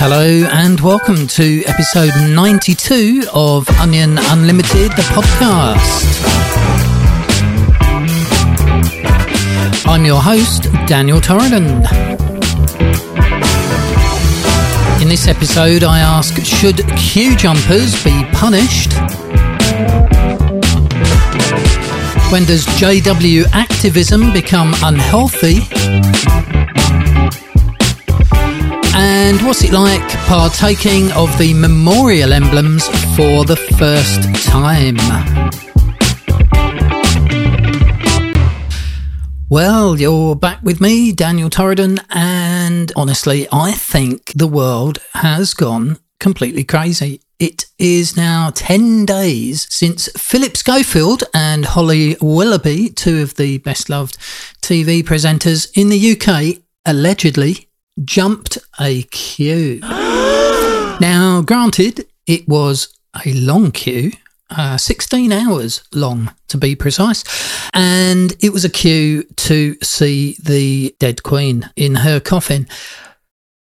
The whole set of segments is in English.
Hello and welcome to episode 92 of Onion Unlimited, the podcast. I'm your host, Daniel Torridon. In this episode, I ask Should queue jumpers be punished? When does JW activism become unhealthy? And what's it like partaking of the memorial emblems for the first time? Well, you're back with me, Daniel Torridon, and honestly, I think the world has gone completely crazy. It is now 10 days since Philip Schofield and Holly Willoughby, two of the best loved TV presenters in the UK, allegedly jumped a queue. now, granted, it was a long queue, uh, 16 hours long to be precise, and it was a queue to see the dead Queen in her coffin.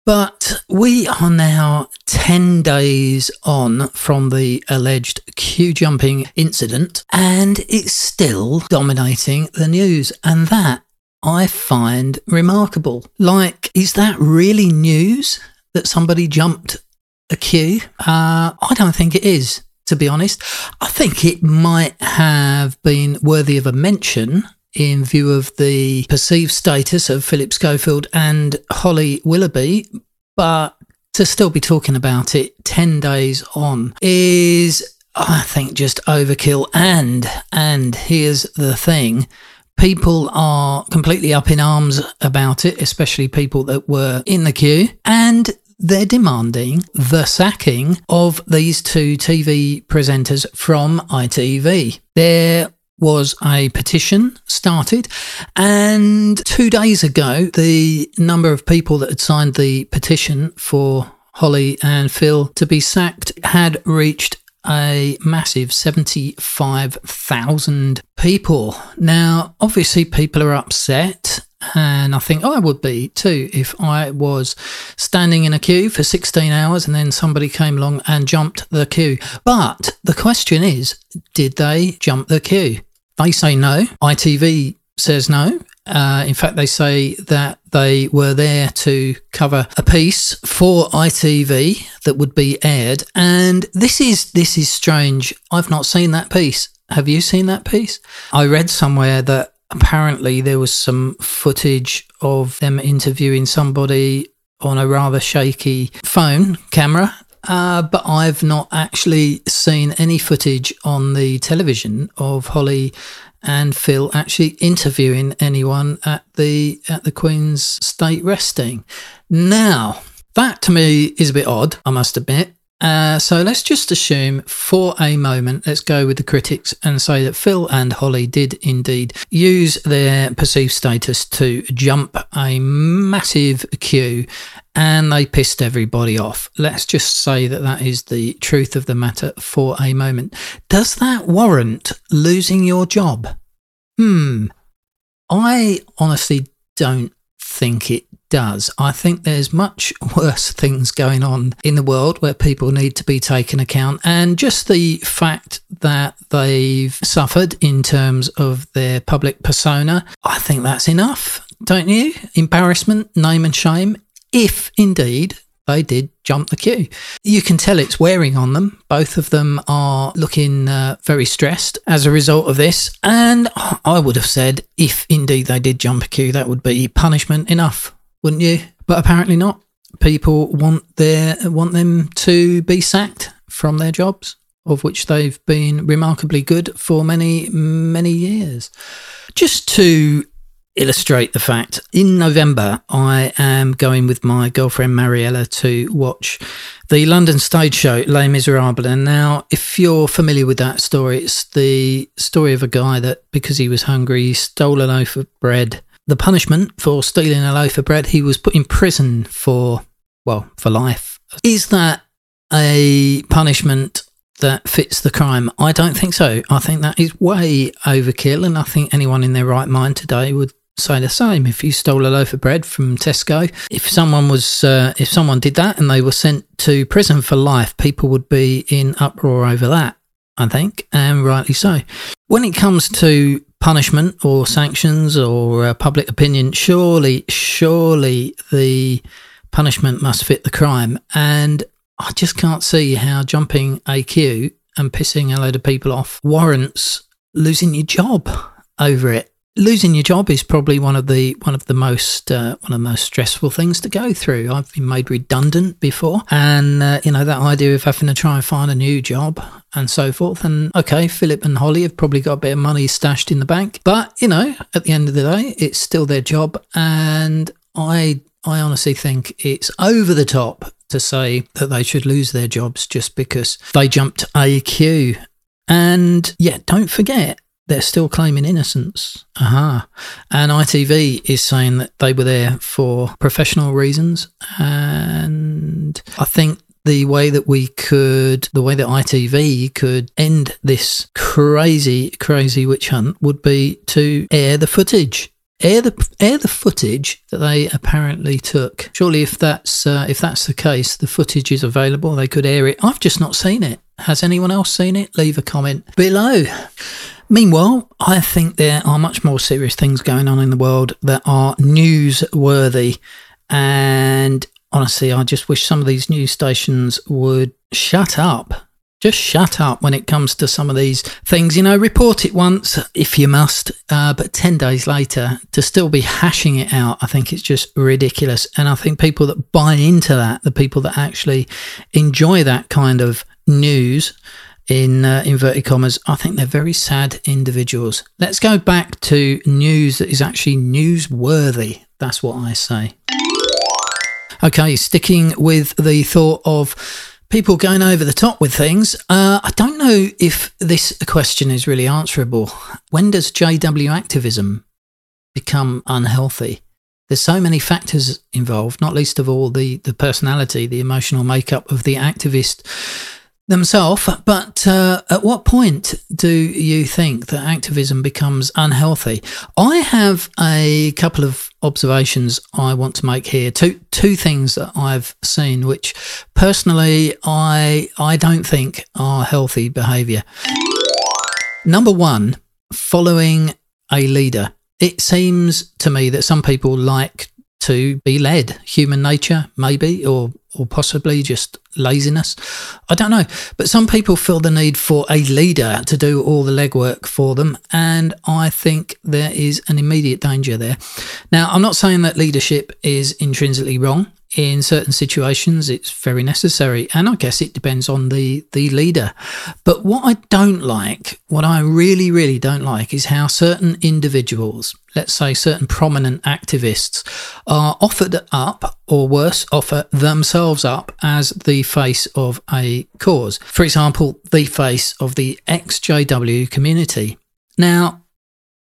But we are now 10 days on from the alleged queue jumping incident, and it's still dominating the news. And that I find remarkable. Like, is that really news that somebody jumped a queue? Uh, I don't think it is, to be honest. I think it might have been worthy of a mention in view of the perceived status of Philip Schofield and Holly Willoughby, but to still be talking about it 10 days on is I think just overkill and and here's the thing people are completely up in arms about it, especially people that were in the queue. And they're demanding the sacking of these two TV presenters from ITV. There was a petition started, and two days ago, the number of people that had signed the petition for Holly and Phil to be sacked had reached a massive 75,000 people. Now, obviously, people are upset. And I think I would be too if I was standing in a queue for 16 hours and then somebody came along and jumped the queue. But the question is, did they jump the queue? They say no. ITV says no. Uh, in fact, they say that they were there to cover a piece for ITV that would be aired, and this is this is strange. I've not seen that piece. Have you seen that piece? I read somewhere that apparently there was some footage of them interviewing somebody on a rather shaky phone camera uh, but I've not actually seen any footage on the television of Holly and Phil actually interviewing anyone at the at the Queen's state resting. Now, that to me is a bit odd, I must admit. Uh, so let's just assume for a moment, let's go with the critics and say that Phil and Holly did indeed use their perceived status to jump a massive queue and they pissed everybody off. Let's just say that that is the truth of the matter for a moment. Does that warrant losing your job? Hmm. I honestly don't think it does. I think there's much worse things going on in the world where people need to be taken account. And just the fact that they've suffered in terms of their public persona, I think that's enough, don't you? Embarrassment, name and shame if indeed they did jump the queue. You can tell it's wearing on them. Both of them are looking uh, very stressed as a result of this. And I would have said, if indeed they did jump a queue, that would be punishment enough, wouldn't you? But apparently not. People want their want them to be sacked from their jobs, of which they've been remarkably good for many many years. Just to illustrate the fact. In November, I am going with my girlfriend Mariella to watch the London stage show Les Miserables. And now, if you're familiar with that story, it's the story of a guy that, because he was hungry, he stole a loaf of bread. The punishment for stealing a loaf of bread, he was put in prison for, well, for life. Is that a punishment that fits the crime? I don't think so. I think that is way overkill, and I think anyone in their right mind today would say the same. If you stole a loaf of bread from Tesco, if someone was, uh, if someone did that and they were sent to prison for life, people would be in uproar over that. I think, and rightly so. When it comes to punishment or sanctions or uh, public opinion, surely, surely the punishment must fit the crime. And I just can't see how jumping a queue and pissing a load of people off warrants losing your job over it losing your job is probably one of the one of the most uh, one of the most stressful things to go through. I've been made redundant before, and uh, you know that idea of having to try and find a new job and so forth. And okay, Philip and Holly have probably got a bit of money stashed in the bank, but you know, at the end of the day, it's still their job, and I I honestly think it's over the top to say that they should lose their jobs just because they jumped a queue. And yeah, don't forget, they're still claiming innocence. Aha. And ITV is saying that they were there for professional reasons. And I think the way that we could, the way that ITV could end this crazy, crazy witch hunt would be to air the footage. Air the air the footage that they apparently took. Surely, if that's uh, if that's the case, the footage is available. They could air it. I've just not seen it. Has anyone else seen it? Leave a comment below. Meanwhile, I think there are much more serious things going on in the world that are newsworthy. And honestly, I just wish some of these news stations would shut up. Just shut up when it comes to some of these things. You know, report it once if you must, uh, but 10 days later to still be hashing it out, I think it's just ridiculous. And I think people that buy into that, the people that actually enjoy that kind of news, in uh, inverted commas, I think they're very sad individuals. Let's go back to news that is actually newsworthy. That's what I say. Okay, sticking with the thought of people going over the top with things, uh, I don't know if this question is really answerable. When does JW activism become unhealthy? There's so many factors involved, not least of all the, the personality, the emotional makeup of the activist themselves. But uh, at what point do you think that activism becomes unhealthy? I have a couple of observations I want to make here. Two two things that I've seen, which personally I I don't think are healthy behaviour. Number one, following a leader. It seems to me that some people like to be led. Human nature, maybe, or or possibly just laziness. I don't know. But some people feel the need for a leader to do all the legwork for them. And I think there is an immediate danger there. Now, I'm not saying that leadership is intrinsically wrong in certain situations it's very necessary and i guess it depends on the the leader. But what i don't like what i really really don't like is how certain individuals let's say certain prominent activists are offered up or worse offer themselves up as the face of a cause. For example the face of the xjw community. Now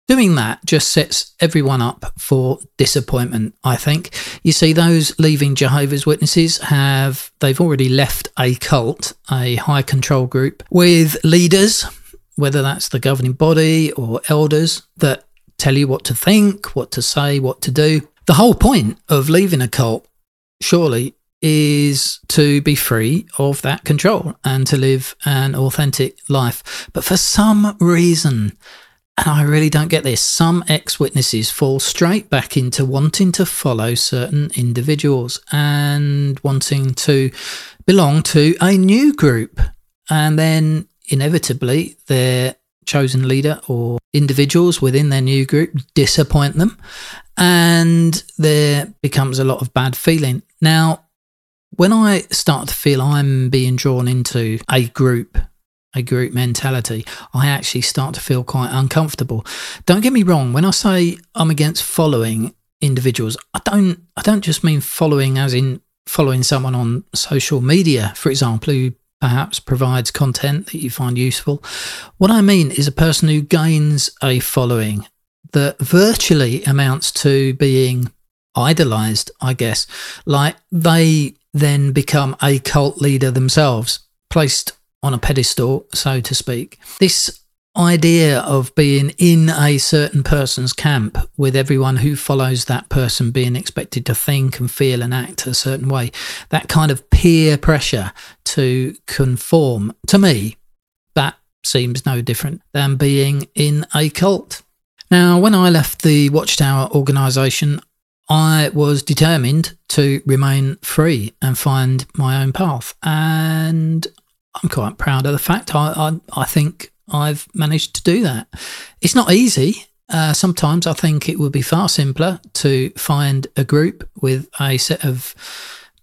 Doing that just sets everyone up for disappointment, I think. You see, those leaving Jehovah's Witnesses have, they've already left a cult, a high control group with leaders, whether that's the governing body or elders, that tell you what to think, what to say, what to do. The whole point of leaving a cult, surely, is to be free of that control and to live an authentic life. But for some reason, I really don't get this. Some ex witnesses fall straight back into wanting to follow certain individuals and wanting to belong to a new group. And then inevitably, their chosen leader or individuals within their new group disappoint them. And there becomes a lot of bad feeling. Now, when I start to feel I'm being drawn into a group a group mentality, I actually start to feel quite uncomfortable. Don't get me wrong, when I say I'm against following individuals, I don't I don't just mean following as in following someone on social media, for example, who perhaps provides content that you find useful. What I mean is a person who gains a following that virtually amounts to being idolized, I guess. Like they then become a cult leader themselves, placed on a pedestal, so to speak. This idea of being in a certain person's camp with everyone who follows that person being expected to think and feel and act a certain way, that kind of peer pressure to conform, to me, that seems no different than being in a cult. Now, when I left the Watchtower organisation, I was determined to remain free and find my own path. And I'm quite proud of the fact I, I, I think I've managed to do that. It's not easy. Uh, sometimes I think it would be far simpler to find a group with a set of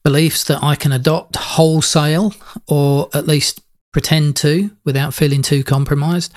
beliefs that I can adopt wholesale or at least pretend to without feeling too compromised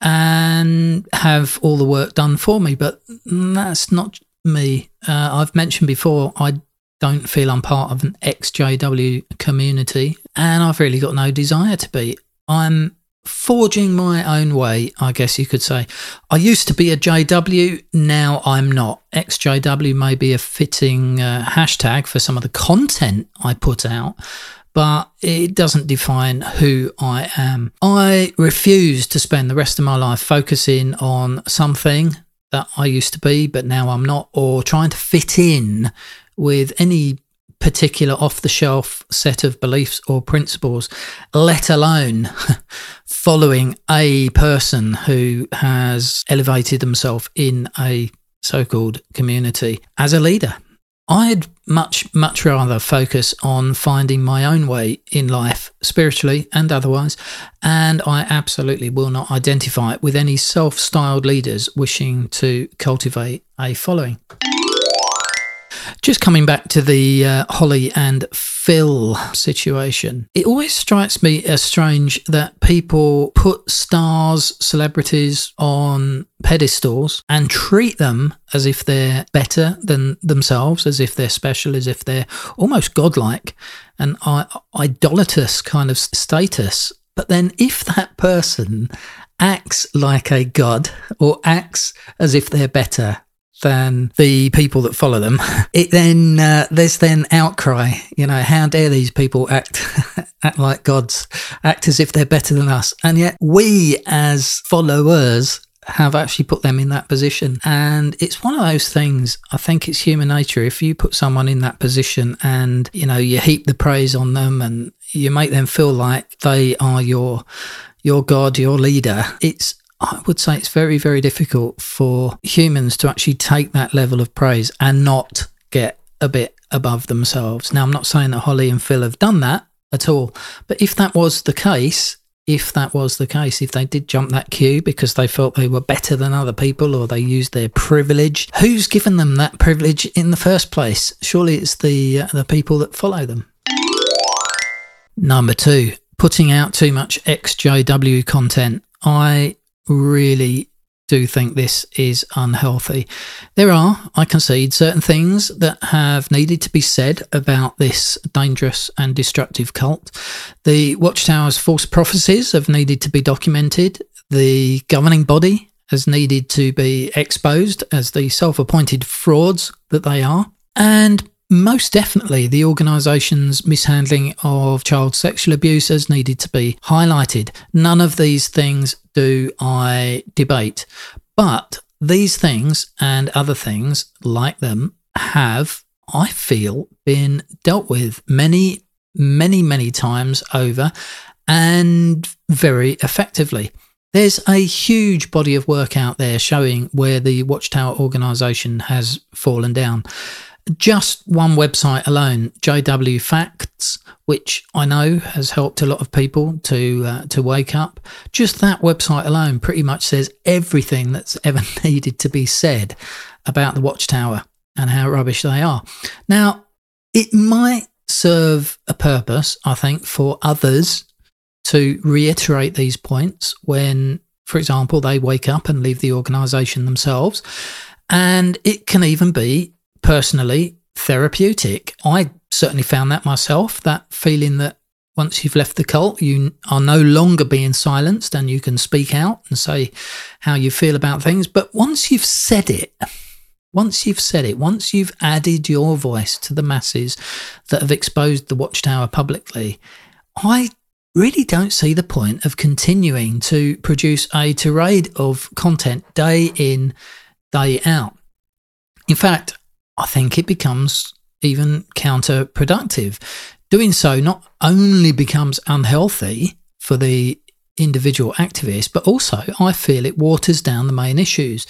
and have all the work done for me. But that's not me. Uh, I've mentioned before, I don't feel I'm part of an XJW community and I've really got no desire to be. I'm forging my own way, I guess you could say. I used to be a JW, now I'm not. XJW may be a fitting uh, hashtag for some of the content I put out, but it doesn't define who I am. I refuse to spend the rest of my life focusing on something that I used to be, but now I'm not, or trying to fit in with any particular off the shelf set of beliefs or principles, let alone following a person who has elevated themselves in a so called community as a leader. I'd much, much rather focus on finding my own way in life, spiritually and otherwise, and I absolutely will not identify with any self styled leaders wishing to cultivate a following. Just coming back to the uh, Holly and Phil situation, it always strikes me as strange that people put stars, celebrities on pedestals and treat them as if they're better than themselves, as if they're special, as if they're almost godlike, and idolatrous kind of status. But then, if that person acts like a god or acts as if they're better than the people that follow them, it then uh, there's then outcry. You know, how dare these people act act like gods, act as if they're better than us, and yet we as followers have actually put them in that position. And it's one of those things, I think it's human nature. If you put someone in that position and, you know, you heap the praise on them and you make them feel like they are your your God, your leader, it's I would say it's very, very difficult for humans to actually take that level of praise and not get a bit above themselves. Now, I'm not saying that Holly and Phil have done that at all, but if that was the case, if that was the case, if they did jump that queue because they felt they were better than other people or they used their privilege, who's given them that privilege in the first place? Surely it's the uh, the people that follow them. Number two, putting out too much XJW content. I really do think this is unhealthy. There are, I concede, certain things that have needed to be said about this dangerous and destructive cult. The Watchtower's false prophecies have needed to be documented. The governing body has needed to be exposed as the self appointed frauds that they are. And most definitely, the organisation's mishandling of child sexual abuse has needed to be highlighted. None of these things do I debate, but these things and other things like them have, I feel, been dealt with many, many, many times over and very effectively. There's a huge body of work out there showing where the Watchtower organisation has fallen down just one website alone, JW Facts, which I know has helped a lot of people to uh, to wake up. Just that website alone pretty much says everything that's ever needed to be said about the Watchtower and how rubbish they are. Now, it might serve a purpose, I think, for others to reiterate these points when, for example, they wake up and leave the organisation themselves. And it can even be personally therapeutic. I certainly found that myself, that feeling that once you've left the cult, you are no longer being silenced and you can speak out and say how you feel about things. But once you've said it, once you've said it, once you've added your voice to the masses that have exposed the Watchtower publicly, I really don't see the point of continuing to produce a tirade of content day in, day out. In fact, I think it becomes even counterproductive. Doing so not only becomes unhealthy for the individual activist, but also I feel it waters down the main issues.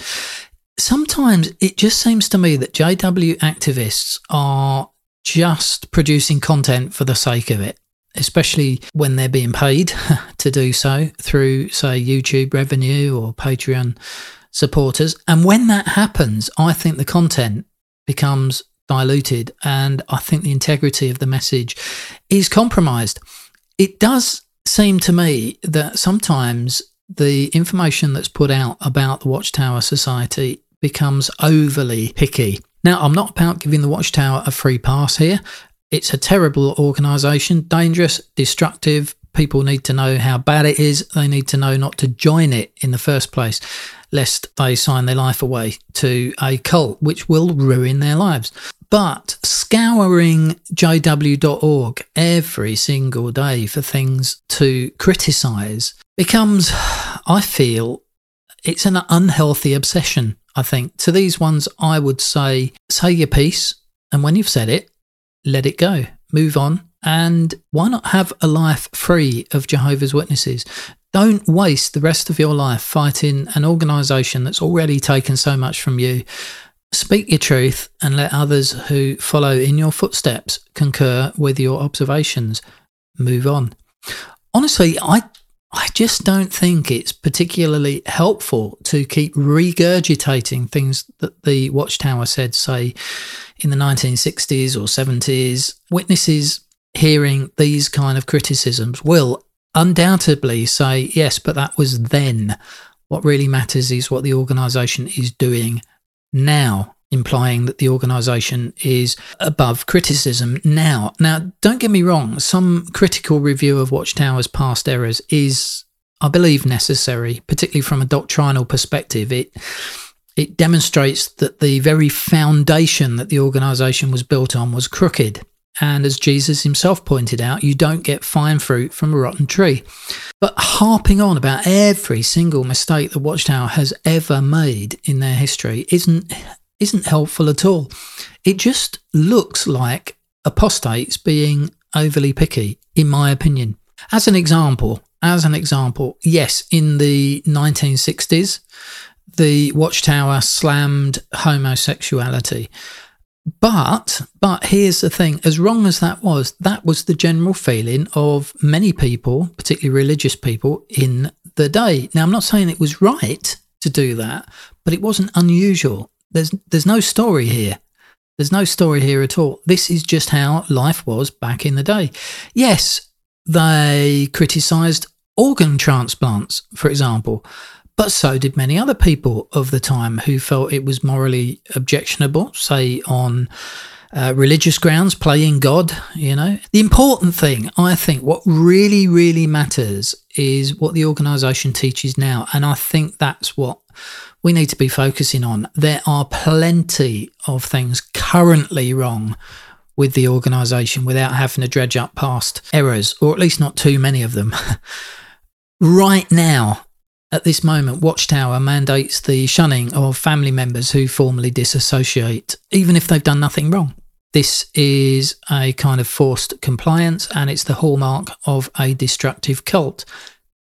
Sometimes it just seems to me that JW activists are just producing content for the sake of it, especially when they're being paid to do so through, say, YouTube revenue or Patreon supporters. And when that happens, I think the content becomes diluted and I think the integrity of the message is compromised. It does seem to me that sometimes the information that's put out about the Watchtower Society becomes overly picky. Now, I'm not about giving the Watchtower a free pass here. It's a terrible organisation, dangerous, destructive. People need to know how bad it is. They need to know not to join it in the first place, lest they sign their life away to a cult, which will ruin their lives. But scouring jw.org every single day for things to criticise becomes, I feel, it's an unhealthy obsession, I think. To these ones, I would say, say your piece, and when you've said it, let it go, move on. And why not have a life free of Jehovah's Witnesses? Don't waste the rest of your life fighting an organisation that's already taken so much from you Speak your truth and let others who follow in your footsteps concur with your observations. Move on. Honestly, I I just don't think it's particularly helpful to keep regurgitating things that the Watchtower said, say, in the 1960s or 70s. Witnesses hearing these kind of criticisms will undoubtedly say, yes, but that was then. What really matters is what the organisation is doing now, implying that the organisation is above criticism now. Now, don't get me wrong, some critical review of Watchtower's past errors is, I believe, necessary, particularly from a doctrinal perspective. It it demonstrates that the very foundation that the organisation was built on was crooked. And as Jesus himself pointed out, you don't get fine fruit from a rotten tree. But harping on about every single mistake the Watchtower has ever made in their history isn't isn't helpful at all. It just looks like apostates being overly picky, in my opinion. As an example, as an example, yes, in the 1960s, the Watchtower slammed homosexuality. But but here's the thing: as wrong as that was, that was the general feeling of many people, particularly religious people, in the day. Now, I'm not saying it was right to do that, but it wasn't unusual. There's there's no story here. There's no story here at all. This is just how life was back in the day. Yes, they criticised organ transplants, for example. But so did many other people of the time who felt it was morally objectionable, say on uh, religious grounds, playing God, you know. The important thing, I think, what really, really matters is what the organisation teaches now. And I think that's what we need to be focusing on. There are plenty of things currently wrong with the organisation without having to dredge up past errors, or at least not too many of them. right now, at this moment, Watchtower mandates the shunning of family members who formally disassociate, even if they've done nothing wrong. This is a kind of forced compliance and it's the hallmark of a destructive cult.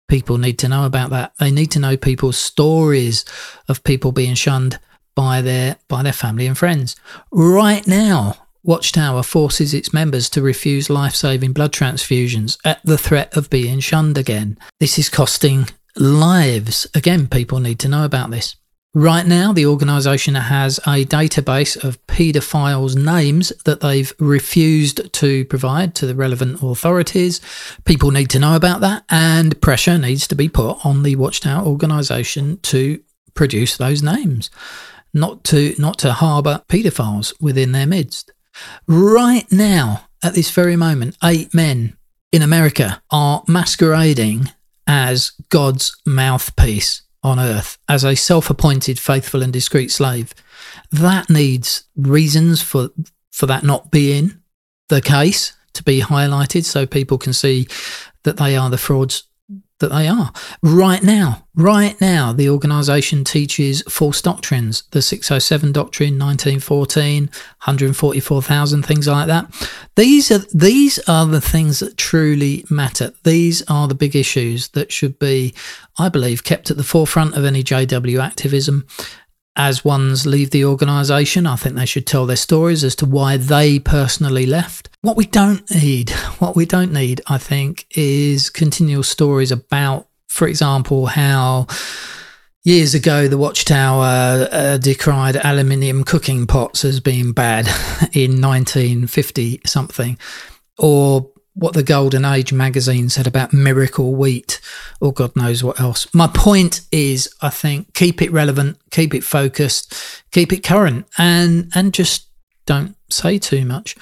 People need to know about that. They need to know people's stories of people being shunned by their by their family and friends. Right now, Watchtower forces its members to refuse life-saving blood transfusions at the threat of being shunned again. This is costing lives. Again, people need to know about this. Right now, the organisation has a database of paedophiles' names that they've refused to provide to the relevant authorities. People need to know about that, and pressure needs to be put on the Watchtower organisation to produce those names, not to not to harbour paedophiles within their midst. Right now, at this very moment, eight men in America are masquerading as God's mouthpiece on earth, as a self appointed, faithful, and discreet slave. That needs reasons for, for that not being the case to be highlighted so people can see that they are the frauds that they are. Right now, right now, the organisation teaches false doctrines, the 607 doctrine, 1914, 144,000, things like that. These are, these are the things that truly matter. These are the big issues that should be, I believe, kept at the forefront of any JW activism as ones leave the organisation. I think they should tell their stories as to why they personally left. What we don't need, what we don't need, I think, is continual stories about, for example, how years ago the Watchtower uh, decried aluminium cooking pots as being bad in 1950 something, or what the Golden Age magazine said about miracle wheat or God knows what else. My point is, I think, keep it relevant, keep it focused, keep it current, and and just don't say too much.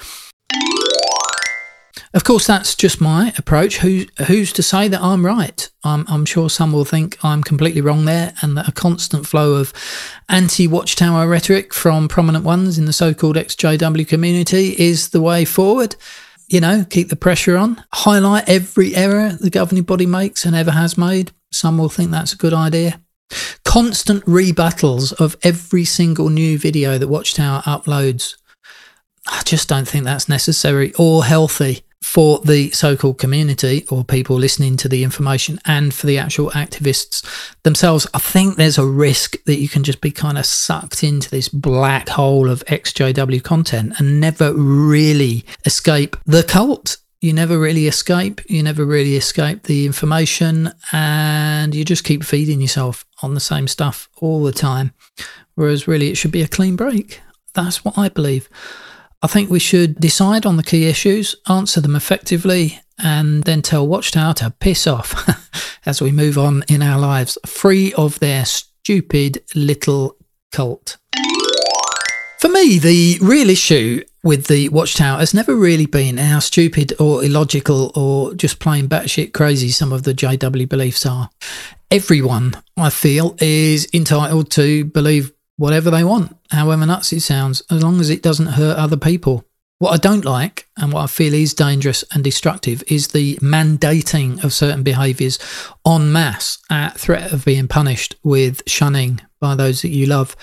Of course, that's just my approach. Who, who's to say that I'm right? I'm, I'm sure some will think I'm completely wrong there, and that a constant flow of anti Watchtower rhetoric from prominent ones in the so called XJW community is the way forward you know, keep the pressure on, highlight every error the governing body makes and ever has made. Some will think that's a good idea. Constant rebuttals of every single new video that Watchtower uploads. I just don't think that's necessary or healthy for the so called community or people listening to the information and for the actual activists themselves. I think there's a risk that you can just be kind of sucked into this black hole of XJW content and never really escape the cult. You never really escape. You never really escape the information, and you just keep feeding yourself on the same stuff all the time. Whereas, really, it should be a clean break. That's what I believe. I think we should decide on the key issues, answer them effectively, and then tell Watchtower to piss off as we move on in our lives, free of their stupid little cult. For me, the real issue with the Watchtower has never really been how stupid or illogical or just plain batshit crazy some of the JW beliefs are. Everyone, I feel, is entitled to believe whatever they want, however nuts it sounds, as long as it doesn't hurt other people. What I don't like, and what I feel is dangerous and destructive, is the mandating of certain behaviours en masse at threat of being punished with shunning by those that you love,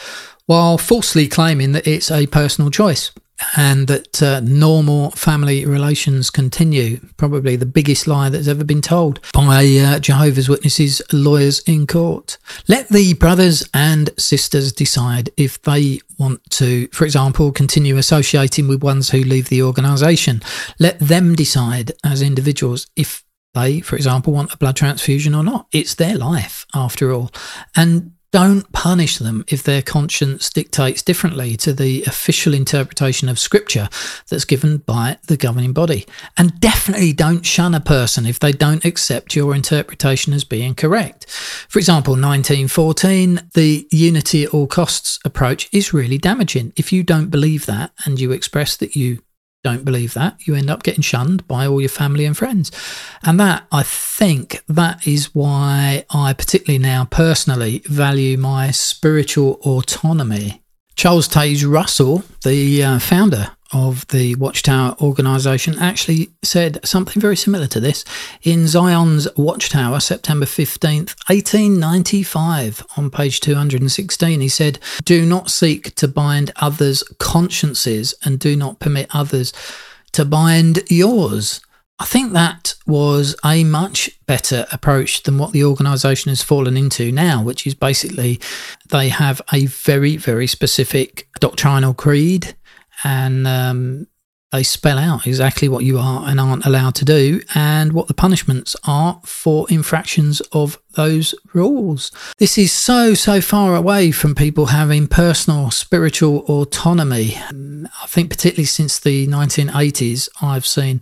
while falsely claiming that it's a personal choice and that uh, normal family relations continue. Probably the biggest lie that's ever been told by uh, Jehovah's Witnesses lawyers in court. Let the brothers and sisters decide if they want to, for example, continue associating with ones who leave the organisation. Let them decide as individuals if they, for example, want a blood transfusion or not. It's their life, after all. And don't punish them if their conscience dictates differently to the official interpretation of scripture that's given by the governing body. And definitely don't shun a person if they don't accept your interpretation as being correct. For example, 1914, the unity at all costs approach is really damaging. If you don't believe that and you express that you don't believe that, you end up getting shunned by all your family and friends. And that, I think, that is why I particularly now personally value my spiritual autonomy. Charles Taze Russell, the uh, founder of the Watchtower organization actually said something very similar to this in Zion's Watchtower, September 15th, 1895, on page 216. He said, Do not seek to bind others' consciences and do not permit others to bind yours. I think that was a much better approach than what the organisation has fallen into now, which is basically they have a very, very specific doctrinal creed and um, they spell out exactly what you are and aren't allowed to do and what the punishments are for infractions of those rules. This is so, so far away from people having personal spiritual autonomy. I think, particularly since the 1980s, I've seen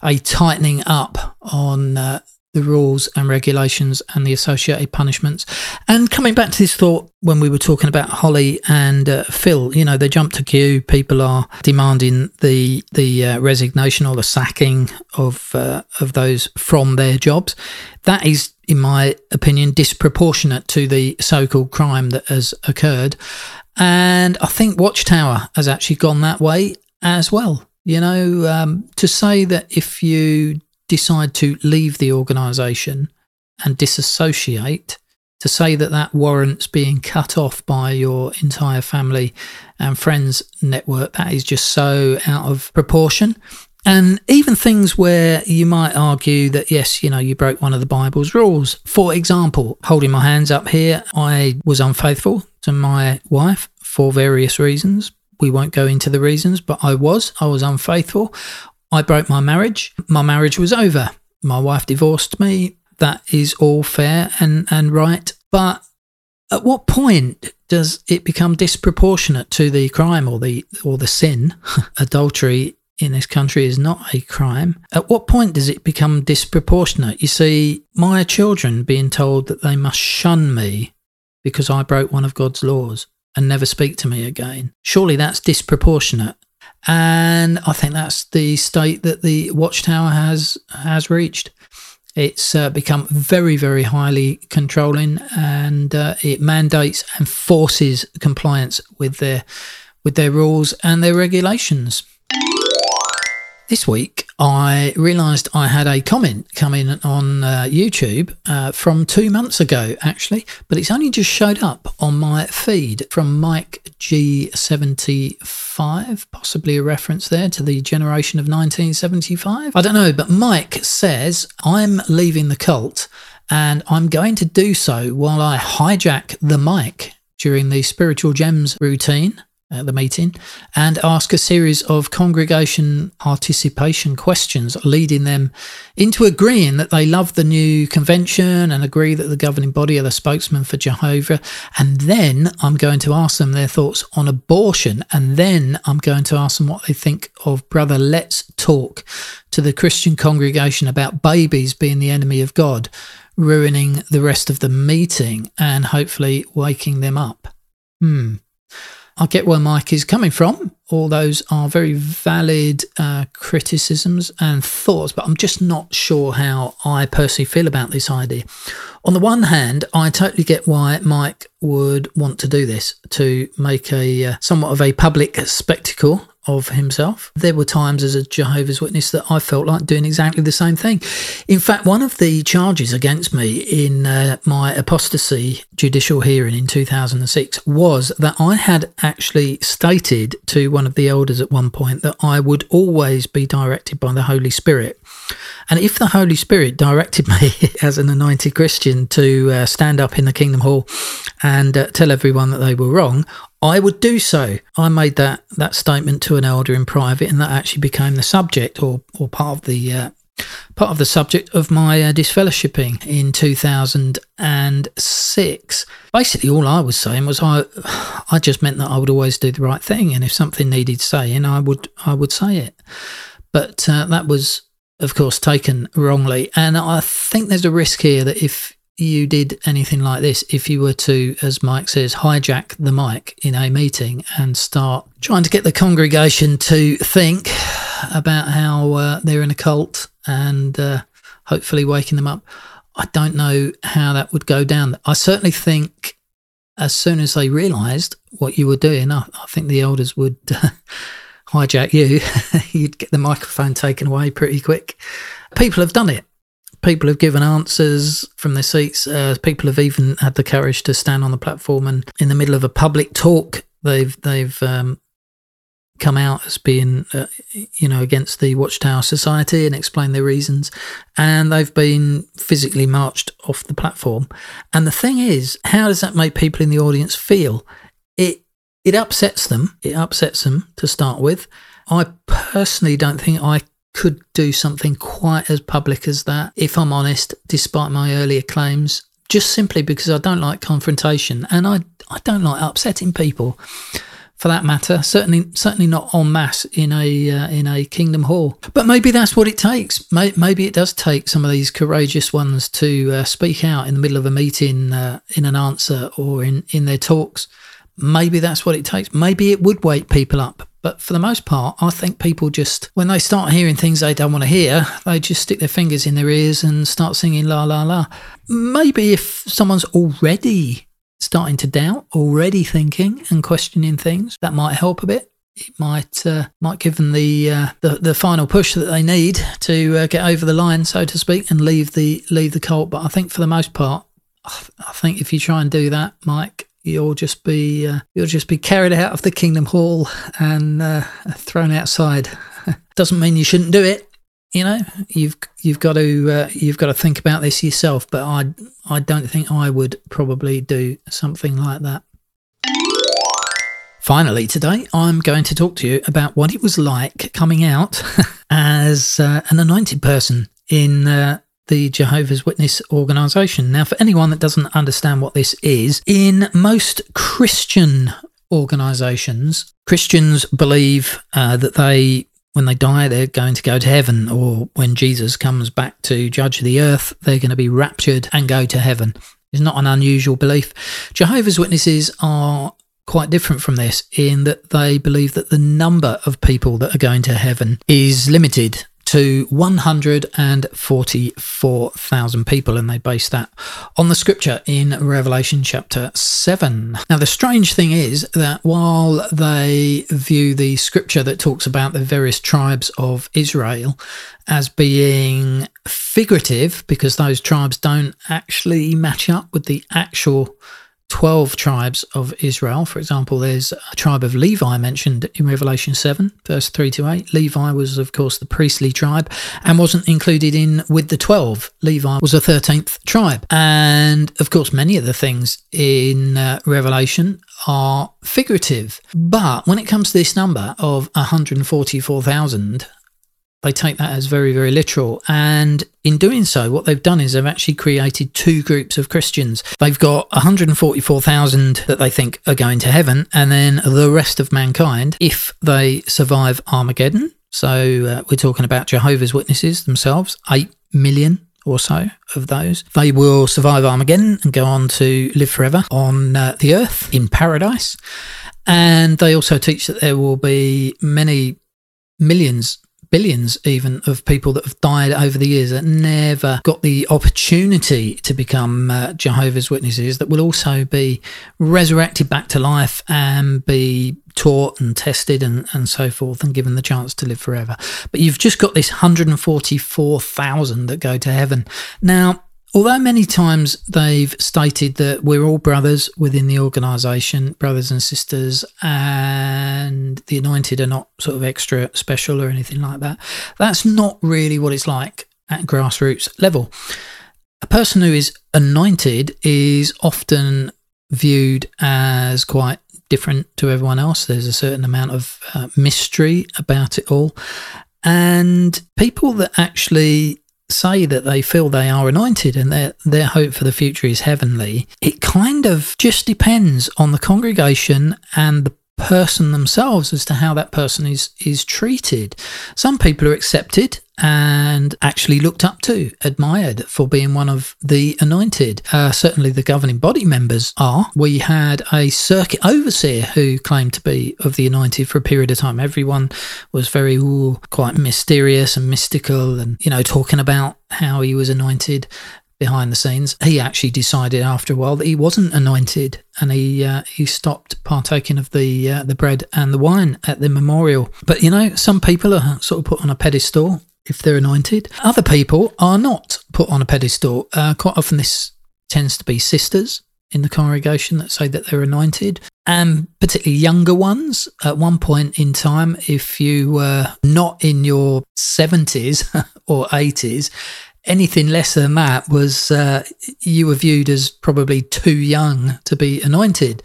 a tightening up on uh, the rules and regulations and the associated punishments. And coming back to this thought when we were talking about Holly and uh, Phil, you know, they jumped to queue. People are demanding the the uh, resignation or the sacking of uh, of those from their jobs. That is, in my opinion, disproportionate to the so-called crime that has occurred. And I think Watchtower has actually gone that way as well. You know, um, to say that if you decide to leave the organisation and disassociate, to say that that warrants being cut off by your entire family and friends network, that is just so out of proportion. And even things where you might argue that, yes, you know, you broke one of the Bible's rules. For example, holding my hands up here, I was unfaithful to my wife for various reasons. We won't go into the reasons, but I was. I was unfaithful. I broke my marriage. My marriage was over. My wife divorced me. That is all fair and, and right. But at what point does it become disproportionate to the crime or the or the sin? Adultery in this country is not a crime. At what point does it become disproportionate? You see, my children being told that they must shun me because I broke one of God's laws and never speak to me again. Surely that's disproportionate. And I think that's the state that the Watchtower has has reached. It's uh, become very, very highly controlling, and uh, it mandates and forces compliance with their with their rules and their regulations. This week, I realised I had a comment coming on uh, YouTube uh, from two months ago, actually, but it's only just showed up on my feed from Mike G75, possibly a reference there to the generation of 1975. I don't know, but Mike says, I'm leaving the cult and I'm going to do so while I hijack the mic during the Spiritual Gems routine at the meeting and ask a series of congregation participation questions, leading them into agreeing that they love the new convention and agree that the governing body are the spokesman for Jehovah. And then I'm going to ask them their thoughts on abortion. And then I'm going to ask them what they think of Brother Lett's Talk to the Christian congregation about babies being the enemy of God, ruining the rest of the meeting and hopefully waking them up. Hmm. I get where Mike is coming from. All those are very valid uh, criticisms and thoughts, but I'm just not sure how I personally feel about this idea. On the one hand, I totally get why Mike would want to do this to make a uh, somewhat of a public spectacle of himself. There were times as a Jehovah's Witness that I felt like doing exactly the same thing. In fact, one of the charges against me in uh, my apostasy judicial hearing in 2006 was that I had actually stated to one of the elders at one point that I would always be directed by the Holy Spirit. And if the Holy Spirit directed me as an anointed Christian to uh, stand up in the Kingdom Hall and uh, tell everyone that they were wrong, I would do so. I made that that statement to an elder in private, and that actually became the subject or or part of the uh, part of the subject of my uh, disfellowshipping in 2006. Basically, all I was saying was I I just meant that I would always do the right thing, and if something needed saying, I would I would say it. But uh, that was, of course, taken wrongly, and I think there's a risk here that if you did anything like this, if you were to, as Mike says, hijack the mic in a meeting and start trying to get the congregation to think about how uh, they're in a cult and uh, hopefully waking them up, I don't know how that would go down. I certainly think as soon as they realised what you were doing, I, I think the elders would. Uh, hijack you, you'd get the microphone taken away pretty quick. People have done it people have given answers from their seats. Uh, people have even had the courage to stand on the platform and, in the middle of a public talk, they've they've um, come out as being, uh, you know, against the Watchtower Society and explain their reasons. And they've been physically marched off the platform. And the thing is, how does that make people in the audience feel? It it upsets them. It upsets them to start with. I personally don't think I could do something quite as public as that, if I'm honest, despite my earlier claims, just simply because I don't like confrontation and I, I don't like upsetting people for that matter. Certainly, certainly not en masse in a uh, in a Kingdom Hall. But maybe that's what it takes. Maybe it does take some of these courageous ones to uh, speak out in the middle of a meeting, uh, in an answer, or in in their talks. Maybe that's what it takes. Maybe it would wake people up. But for the most part, I think people just, when they start hearing things they don't want to hear, they just stick their fingers in their ears and start singing la la la. Maybe if someone's already starting to doubt, already thinking and questioning things, that might help a bit. it might uh, might give them the, uh, the the final push that they need to uh, get over the line, so to speak, and leave the leave the cult. But I think for the most part, I think if you try and do that, Mike, you'll just be uh, you'll just be carried out of the Kingdom Hall and uh, thrown outside. Doesn't mean you shouldn't do it. You know, you've you've got to uh, you've got to think about this yourself. But I I don't think I would probably do something like that. Finally, today I'm going to talk to you about what it was like coming out as uh, an anointed person in uh, the Jehovah's Witness organization. Now, for anyone that doesn't understand what this is, in most Christian organizations, Christians believe uh, that they when they die, they're going to go to heaven, or when Jesus comes back to judge the earth, they're going to be raptured and go to heaven. It's not an unusual belief. Jehovah's Witnesses are quite different from this in that they believe that the number of people that are going to heaven is limited to 144,000 people, and they base that on the scripture in Revelation chapter 7. Now, the strange thing is that while they view the scripture that talks about the various tribes of Israel as being figurative, because those tribes don't actually match up with the actual 12 tribes of Israel. For example, there's a tribe of Levi mentioned in Revelation 7, verse 3 to 8. Levi was, of course, the priestly tribe and wasn't included in with the 12. Levi was a 13th tribe. And, of course, many of the things in uh, Revelation are figurative. But when it comes to this number of 144,000, they take that as very, very literal. And in doing so, what they've done is they've actually created two groups of Christians. They've got 144,000 that they think are going to heaven, and then the rest of mankind, if they survive Armageddon. So uh, we're talking about Jehovah's Witnesses themselves, 8 million or so of those. They will survive Armageddon and go on to live forever on uh, the earth in paradise. And they also teach that there will be many millions billions even of people that have died over the years that never got the opportunity to become uh, Jehovah's Witnesses that will also be resurrected back to life and be taught and tested and, and so forth and given the chance to live forever. But you've just got this 144,000 that go to heaven. Now, Although many times they've stated that we're all brothers within the organisation, brothers and sisters, and the anointed are not sort of extra special or anything like that, that's not really what it's like at grassroots level. A person who is anointed is often viewed as quite different to everyone else. There's a certain amount of uh, mystery about it all. And people that actually say that they feel they are anointed and their their hope for the future is heavenly, it kind of just depends on the congregation and the person themselves as to how that person is is treated. Some people are accepted and actually looked up to, admired for being one of the anointed. Uh, certainly, the governing body members are. We had a circuit overseer who claimed to be of the anointed for a period of time. Everyone was very ooh, quite mysterious and mystical, and you know, talking about how he was anointed behind the scenes. He actually decided after a while that he wasn't anointed, and he uh, he stopped partaking of the uh, the bread and the wine at the memorial. But you know, some people are sort of put on a pedestal if they're anointed. Other people are not put on a pedestal. Uh, quite often, this tends to be sisters in the congregation that say that they're anointed, and particularly younger ones. At one point in time, if you were not in your 70s or 80s, anything less than that was uh, you were viewed as probably too young to be anointed.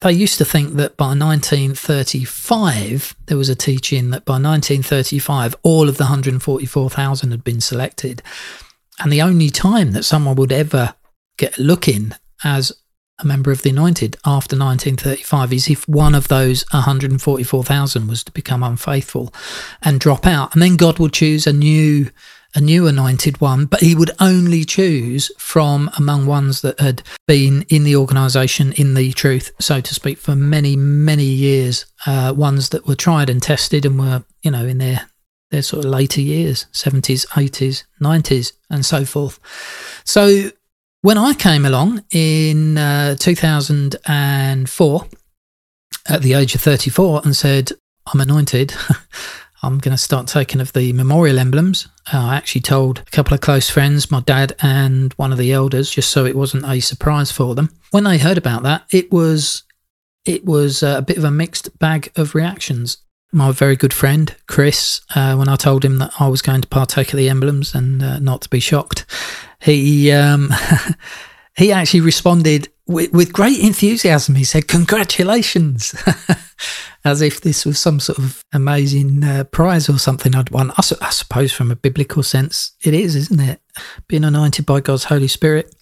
They used to think that by 1935, there was a teaching that by 1935, all of the 144,000 had been selected. And the only time that someone would ever get looking as a member of the anointed after 1935 is if one of those 144,000 was to become unfaithful and drop out. And then God would choose a new a new anointed one, but he would only choose from among ones that had been in the organization, in the truth, so to speak, for many, many years. Uh, ones that were tried and tested and were, you know, in their their sort of later years, 70s, 80s, 90s, and so forth. So when I came along in uh, 2004, at the age of 34, and said, I'm anointed. I'm going to start taking of the memorial emblems. Uh, I actually told a couple of close friends, my dad and one of the elders, just so it wasn't a surprise for them. When they heard about that, it was it was a bit of a mixed bag of reactions. My very good friend Chris, uh, when I told him that I was going to partake of the emblems and uh, not to be shocked, he um, he actually responded with, with great enthusiasm. He said, "Congratulations!" as if this was some sort of amazing uh, prize or something I'd won. I, su- I, suppose, from a biblical sense, it is, isn't it? Being anointed by God's Holy Spirit.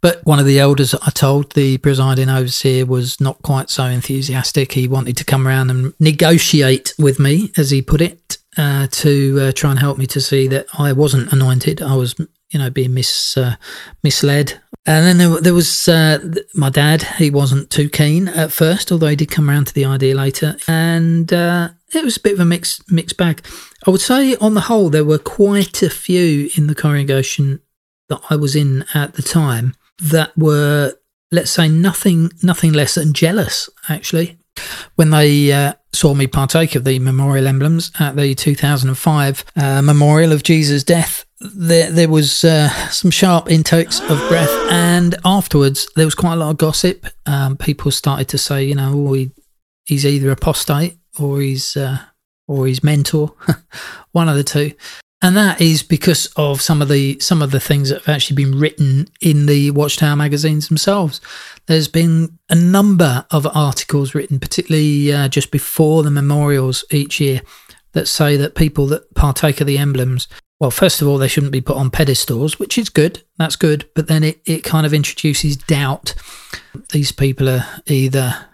But one of the elders I told, the presiding overseer, was not quite so enthusiastic. He wanted to come around and negotiate with me, as he put it, uh, to uh, try and help me to see that I wasn't anointed. I was, you know, being mis uh, misled and then there, there was uh, my dad. He wasn't too keen at first, although he did come around to the idea later. And uh, it was a bit of a mixed mixed bag. I would say, on the whole, there were quite a few in the congregation that I was in at the time that were, let's say, nothing nothing less than jealous. Actually, when they uh, saw me partake of the memorial emblems at the 2005 uh, memorial of Jesus' death there, there was uh, some sharp intakes of breath, and afterwards there was quite a lot of gossip. Um, people started to say, you know, oh, he, he's either apostate or he's uh, or he's mentor, one of the two. And that is because of some of the some of the things that have actually been written in the Watchtower magazines themselves. There's been a number of articles written, particularly uh, just before the memorials each year, that say that people that partake of the emblems well, first of all, they shouldn't be put on pedestals, which is good. That's good. But then it, it kind of introduces doubt. These people are either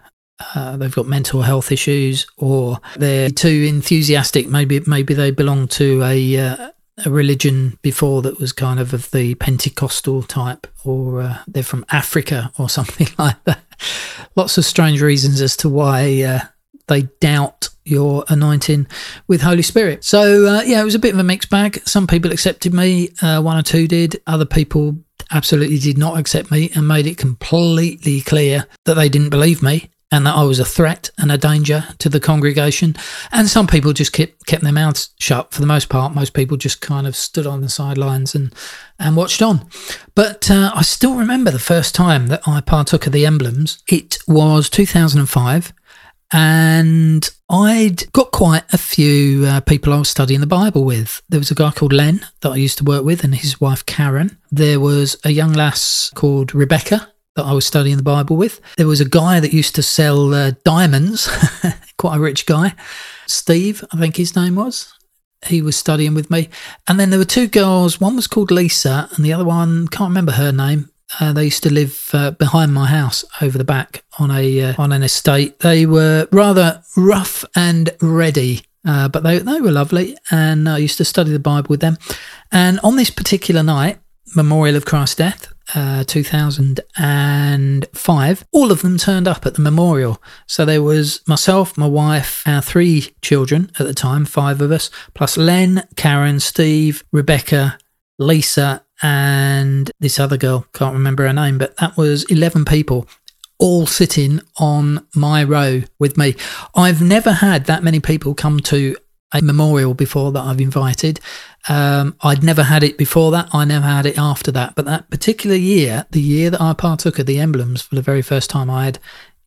uh, they've got mental health issues or they're too enthusiastic. Maybe maybe they belong to a uh, a religion before that was kind of of the Pentecostal type, or uh, they're from Africa or something like that. Lots of strange reasons as to why uh, they doubt your anointing with Holy Spirit. So, uh, yeah, it was a bit of a mixed bag. Some people accepted me, uh, one or two did. Other people absolutely did not accept me and made it completely clear that they didn't believe me and that I was a threat and a danger to the congregation. And some people just kept kept their mouths shut for the most part. Most people just kind of stood on the sidelines and and watched on. But uh, I still remember the first time that I partook of the emblems. It was 2005 and I'd got quite a few uh, people I was studying the Bible with. There was a guy called Len that I used to work with, and his wife Karen. There was a young lass called Rebecca that I was studying the Bible with. There was a guy that used to sell uh, diamonds, quite a rich guy. Steve, I think his name was. He was studying with me. And then there were two girls. One was called Lisa, and the other one, can't remember her name. Uh, they used to live uh, behind my house over the back on a uh, on an estate. They were rather rough and ready, uh, but they they were lovely, and I used to study the Bible with them. And on this particular night, memorial of Christ's death, uh, 2005, all of them turned up at the memorial. So there was myself, my wife, our three children at the time, five of us, plus Len, Karen, Steve, Rebecca, Lisa, and this other girl, can't remember her name, but that was 11 people all sitting on my row with me. I've never had that many people come to a memorial before that I've invited. Um, I'd never had it before that. I never had it after that. But that particular year, the year that I partook of the emblems for the very first time, I had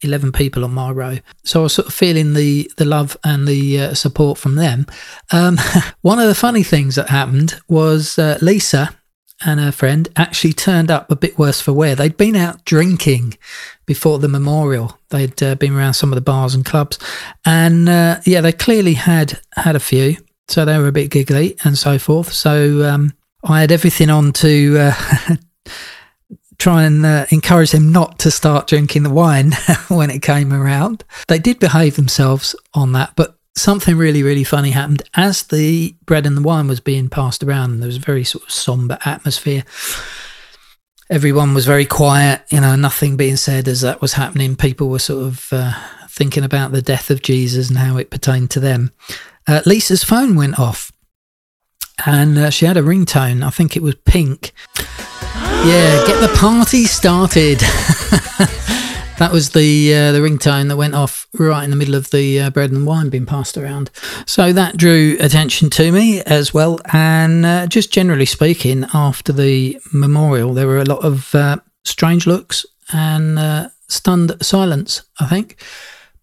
11 people on my row. So I was sort of feeling the, the love and the uh, support from them. Um, one of the funny things that happened was uh, Lisa, and her friend actually turned up a bit worse for wear. They'd been out drinking before the memorial. They'd uh, been around some of the bars and clubs, and uh, yeah, they clearly had had a few. So they were a bit giggly and so forth. So um, I had everything on to uh, try and uh, encourage them not to start drinking the wine when it came around. They did behave themselves on that, but something really, really funny happened as the bread and the wine was being passed around. There was a very sort of somber atmosphere. Everyone was very quiet, you know, nothing being said as that was happening. People were sort of uh, thinking about the death of Jesus and how it pertained to them. Uh, Lisa's phone went off and uh, she had a ringtone. I think it was pink. Yeah, get the party started. that was the uh, the ringtone that went off right in the middle of the uh, bread and wine being passed around. So that drew attention to me as well. And uh, just generally speaking, after the memorial, there were a lot of uh, strange looks and uh, stunned silence. I think.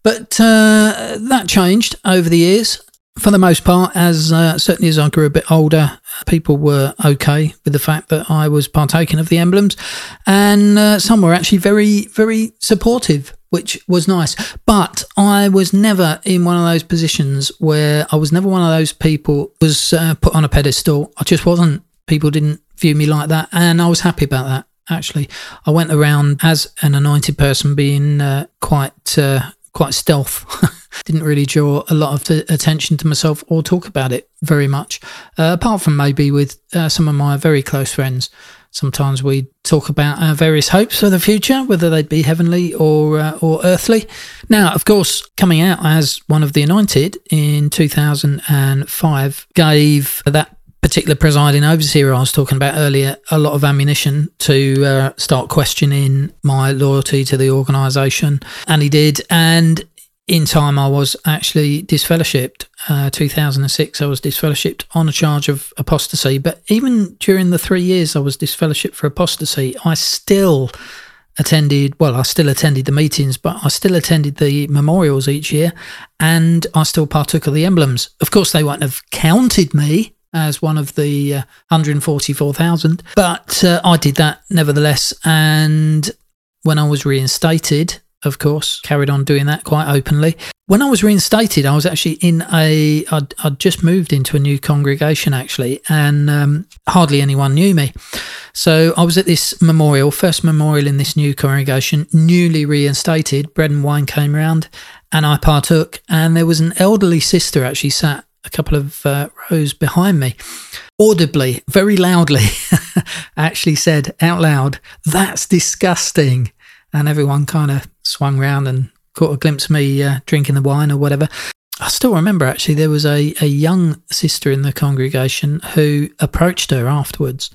But uh, that changed over the years for the most part, as uh, certainly as I grew a bit older, people were okay with the fact that I was partaking of the emblems, and uh, some were actually very, very supportive, which was nice. But I was never in one of those positions where I was never one of those people was uh, put on a pedestal. I just wasn't. People didn't view me like that, and I was happy about that. Actually, I went around as an anointed person, being uh, quite uh, quite stealth. Didn't really draw a lot of attention to myself or talk about it very much, uh, apart from maybe with uh, some of my very close friends. Sometimes we talk about our various hopes for the future, whether they'd be heavenly or uh, or earthly. Now, of course, coming out as one of the anointed in 2005 gave that particular presiding overseer I was talking about earlier a lot of ammunition to uh, start questioning my loyalty to the organisation, and he did. And in time, I was actually disfellowshipped. Uh, 2006, I was disfellowshipped on a charge of apostasy. But even during the three years I was disfellowshipped for apostasy, I still attended, well, I still attended the meetings, but I still attended the memorials each year and I still partook of the emblems. Of course, they won't have counted me as one of the uh, 144,000. But uh, I did that nevertheless. And when I was reinstated, of course, carried on doing that quite openly. When I was reinstated, I was actually in a, I'd, I'd just moved into a new congregation actually, and um, hardly anyone knew me. So I was at this memorial, first memorial in this new congregation, newly reinstated. Bread and wine came round, and I partook. And there was an elderly sister actually sat a couple of uh, rows behind me, audibly, very loudly, actually said out loud, That's disgusting. And everyone kind of swung round and caught a glimpse of me uh, drinking the wine or whatever. I still remember actually there was a, a young sister in the congregation who approached her afterwards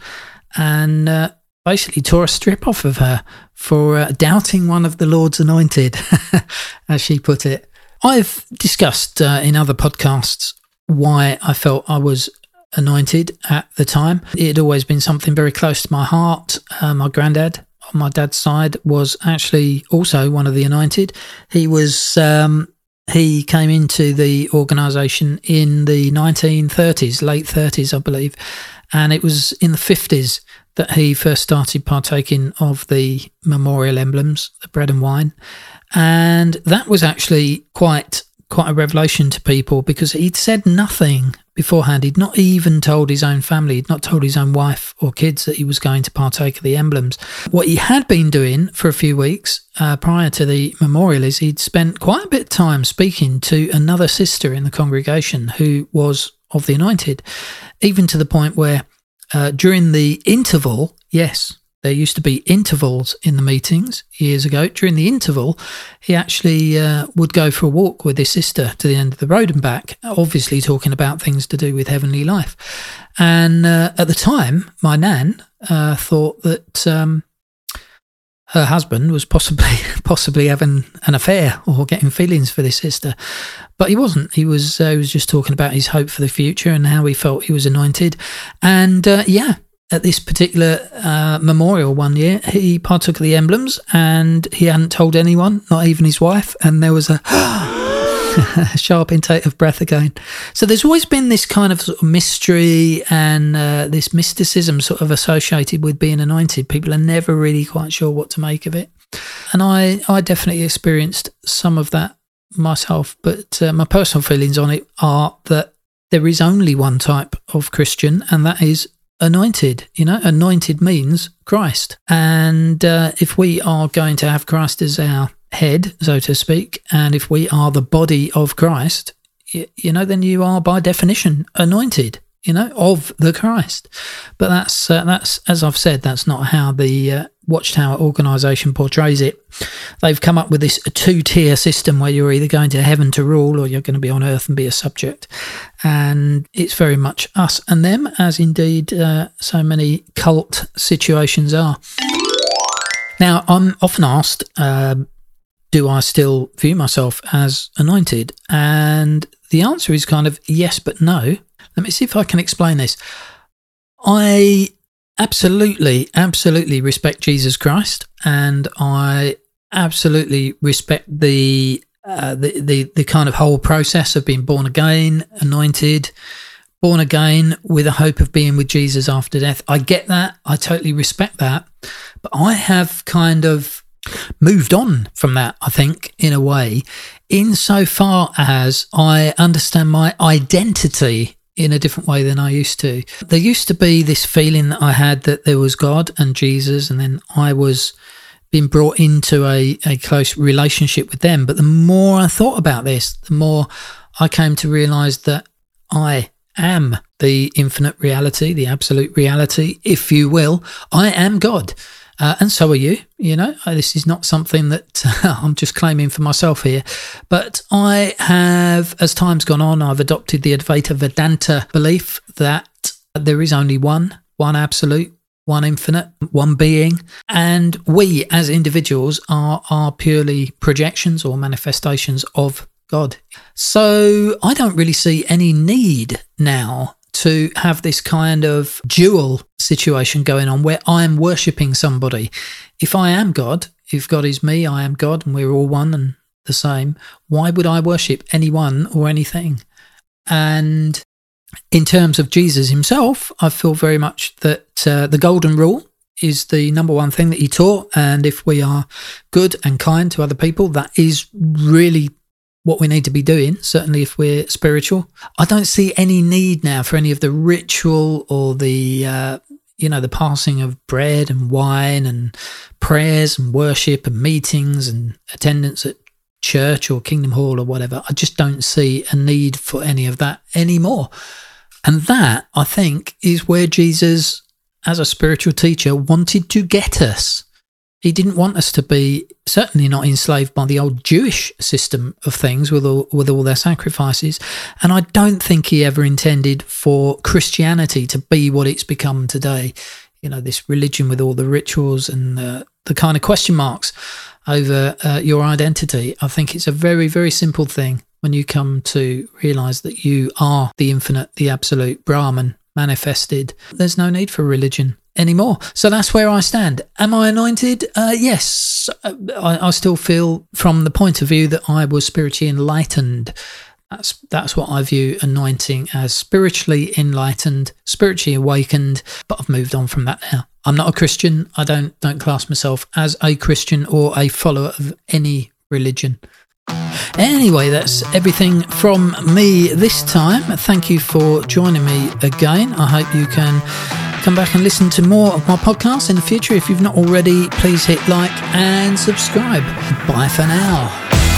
and uh, basically tore a strip off of her for uh, doubting one of the Lord's anointed, as she put it. I've discussed uh, in other podcasts why I felt I was anointed at the time. It had always been something very close to my heart. Uh, my granddad on my dad's side was actually also one of the anointed. He was um, he came into the organisation in the 1930s, late 30s, I believe, and it was in the 50s that he first started partaking of the memorial emblems, the bread and wine, and that was actually quite quite a revelation to people because he'd said nothing beforehand. He'd not even told his own family, he'd not told his own wife or kids that he was going to partake of the emblems. What he had been doing for a few weeks uh, prior to the memorial is he'd spent quite a bit of time speaking to another sister in the congregation who was of the anointed, even to the point where uh, during the interval, yes, there used to be intervals in the meetings years ago. During the interval, he actually uh, would go for a walk with his sister to the end of the road and back, obviously talking about things to do with heavenly life. And uh, at the time, my nan uh, thought that um, her husband was possibly possibly having an affair or getting feelings for this sister, but he wasn't. He was uh, he was just talking about his hope for the future and how he felt he was anointed. And uh, yeah, at this particular uh, memorial one year, he partook of the emblems and he hadn't told anyone, not even his wife. And there was a sharp intake of breath again. So there's always been this kind of, sort of mystery and uh, this mysticism sort of associated with being anointed. People are never really quite sure what to make of it. And I, I definitely experienced some of that myself. But uh, my personal feelings on it are that there is only one type of Christian, and that is anointed. You know, anointed means Christ. And uh, if we are going to have Christ as our head, so to speak, and if we are the body of Christ, you, you know, then you are by definition anointed. You know, of the Christ. But that's uh, that's as I've said, that's not how the uh, Watchtower organisation portrays it. They've come up with this two tier system where you're either going to heaven to rule or you're going to be on earth and be a subject. And it's very much us and them, as indeed uh, so many cult situations are. Now, I'm often asked, uh, do I still view myself as anointed? And the answer is kind of yes, but no. Let me see if I can explain this. I absolutely, absolutely respect Jesus Christ, and I absolutely respect the uh, the, the the kind of whole process of being born again, anointed, born again with a hope of being with Jesus after death. I get that. I totally respect that. But I have kind of moved on from that, I think, in a way, insofar as I understand my identity in a different way than I used to. There used to be this feeling that I had that there was God and Jesus, and then I was being brought into a, a close relationship with them. But the more I thought about this, the more I came to realize that I am the infinite reality, the absolute reality, if you will. I am God. Uh, and so are you. You know, uh, this is not something that I'm just claiming for myself here. But I have, as time's gone on, I've adopted the Advaita Vedanta belief that there is only one, one absolute, one infinite, one being. And we as individuals are, are purely projections or manifestations of God. So I don't really see any need now to have this kind of dual situation going on where I'm worshipping somebody. If I am God, if God is me, I am God, and we're all one and the same, why would I worship anyone or anything? And in terms of Jesus himself, I feel very much that uh, the golden rule is the number one thing that he taught. And if we are good and kind to other people, that is really what we need to be doing, certainly if we're spiritual. I don't see any need now for any of the ritual or the, uh, you know, the passing of bread and wine and prayers and worship and meetings and attendance at church or Kingdom Hall or whatever. I just don't see a need for any of that anymore. And that, I think, is where Jesus, as a spiritual teacher, wanted to get us. He didn't want us to be certainly not enslaved by the old Jewish system of things with all, with all their sacrifices. And I don't think he ever intended for Christianity to be what it's become today. You know, this religion with all the rituals and the, the kind of question marks over uh, your identity. I think it's a very, very simple thing when you come to realize that you are the infinite, the absolute Brahman manifested. There's no need for religion anymore. So that's where I stand. Am I anointed? Uh, yes. Uh, I, I, still feel, from the point of view that I was spiritually enlightened, that's that's what I view anointing as spiritually enlightened, spiritually awakened. But I've moved on from that now. I'm not a Christian. I don't don't class myself as a Christian or a follower of any religion. Anyway, that's everything from me this time. Thank you for joining me again. I hope you can come back and listen to more of my podcasts in the future. If you've not already, please hit like and subscribe. Bye for now.